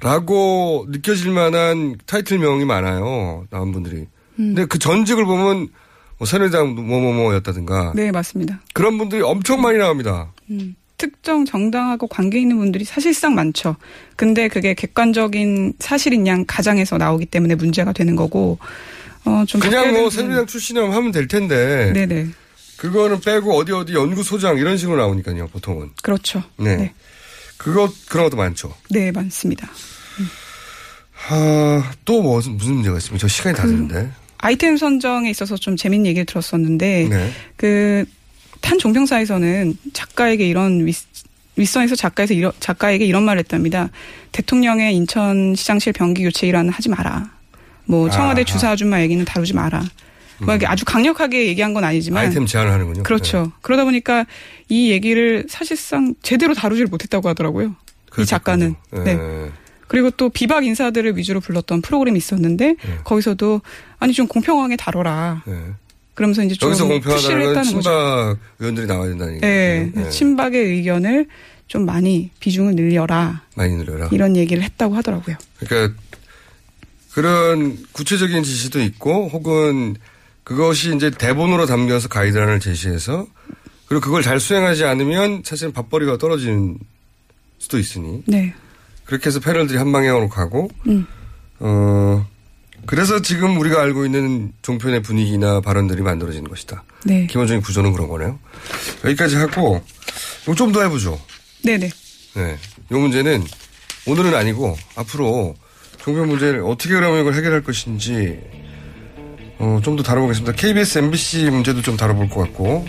라고 느껴질 만한 타이틀명이 많아요 나온 분들이 음. 근데 그 전직을 보면 뭐 새누리당 뭐뭐뭐였다든가 네 맞습니다. 그런 분들이 엄청 많이 나옵니다 음, 특정 정당하고 관계 있는 분들이 사실상 많죠. 근데 그게 객관적인 사실인 양 가장에서 나오기 때문에 문제가 되는 거고, 어, 좀. 그냥 뭐 새누리당 출신이라면 하면 될 텐데 네네. 그거는 빼고 어디 어디 연구소장 이런 식으로 나오니까요, 보통은. 그렇죠. 네. 그거, 그런 것도 많죠. 네, 많습니다. 아, 또 무슨, 무슨 문제가 있습니까? 저 시간이 다 됐는데. 아이템 선정에 있어서 좀 재밌는 얘기를 들었었는데 네. 그탄 종평사에서는 작가에게 이런 윗, 윗선에서 작가에서 이런 작가에게 이런 말을 했답니다. 대통령의 인천시장실 변기 교체 일환은 하지 마라. 뭐 청와대 아하. 주사 아줌마 얘기는 다루지 마라. 뭐 이게 아주 강력하게 얘기한 건 아니지만 아이템 제한을 하는군요. 그렇죠. 그러다 보니까 이 얘기를 사실상 제대로 다루질 못했다고 하더라고요. 이 작가는. 네. 네. 그리고 또 비박 인사들을 위주로 불렀던 프로그램이 있었는데 거기서도 아니 좀 공평하게 다뤄라. 네. 그러면서 이제 좀 여기서 공평하다는 건 했다는 거죠. 친박 의원들이 나와야 된다는 얘기죠. 네, 네. 친박의 의견을 좀 많이 비중을 늘려라 많이 늘려라. 이런 얘기를 했다고 하더라고요. 그러니까 그런 구체적인 지시도 있고 혹은 그것이 이제 대본으로 담겨서 가이드라인을 제시해서 그리고 그걸 잘 수행하지 않으면 사실은 밥벌이가 떨어지는 수도 있으니 네. 그렇게 해서 패널들이 한 방향으로 가고 음. 어 그래서 지금 우리가 알고 있는 종편의 분위기나 발언들이 만들어지는 것이다. 네. 기본적인 구조는 그런 거네요. 여기까지 하고 좀 더 해보죠. 네네. 네. 이 문제는 오늘은 아니고 앞으로 종편 문제를 어떻게 그러면 이걸 해결할 것인지 어, 좀 더 다뤄보겠습니다. KBS, MBC 문제도 좀 다뤄볼 것 같고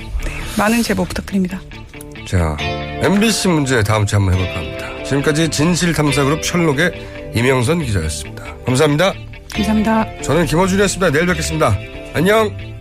많은 제보 부탁드립니다. 자 MBC 문제 다음 주에 한번 해볼까 합니다. 지금까지 진실탐사그룹 셜록의 이명선 기자였습니다. 감사합니다. 감사합니다. 저는 김어준이었습니다. 내일 뵙겠습니다. 안녕.